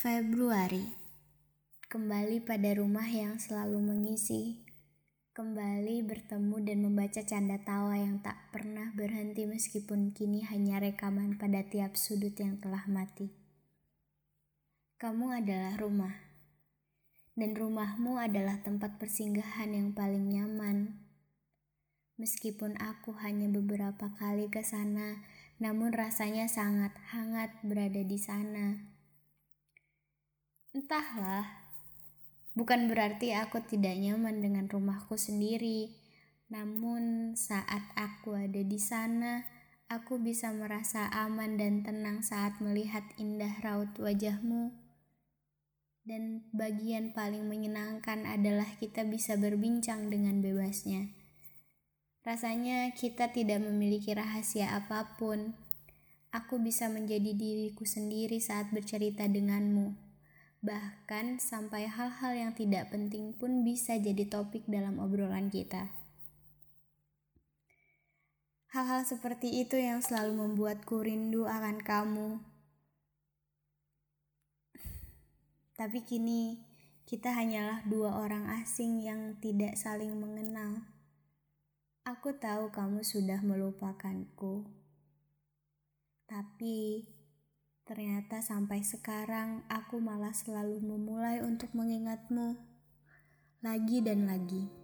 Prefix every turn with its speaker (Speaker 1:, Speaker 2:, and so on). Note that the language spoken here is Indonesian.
Speaker 1: Februari. Kembali pada rumah yang selalu mengisi. Kembali bertemu dan membaca canda tawa yang tak pernah berhenti meskipun kini hanya rekaman pada tiap sudut yang telah mati. Kamu adalah rumah. Dan rumahmu adalah tempat persinggahan yang paling nyaman. Meskipun aku hanya beberapa kali ke sana, namun rasanya sangat hangat berada di sana. Entahlah, bukan berarti aku tidak nyaman dengan rumahku sendiri. Namun, saat aku ada di sana, aku bisa merasa aman dan tenang saat melihat indah raut wajahmu. Dan bagian paling menyenangkan adalah kita bisa berbincang dengan bebasnya. Rasanya kita tidak memiliki rahasia apa pun. Aku bisa menjadi diriku sendiri saat bercerita denganmu. Bahkan sampai hal-hal yang tidak penting pun bisa jadi topik dalam obrolan kita. Hal-hal seperti itu yang selalu membuatku rindu akan kamu. Tapi kini kita hanyalah dua orang asing yang tidak saling mengenal. Aku tahu kamu sudah melupakanku. Tapi Ternyata sampai sekarang aku malah selalu memulai untuk mengingatmu lagi dan lagi.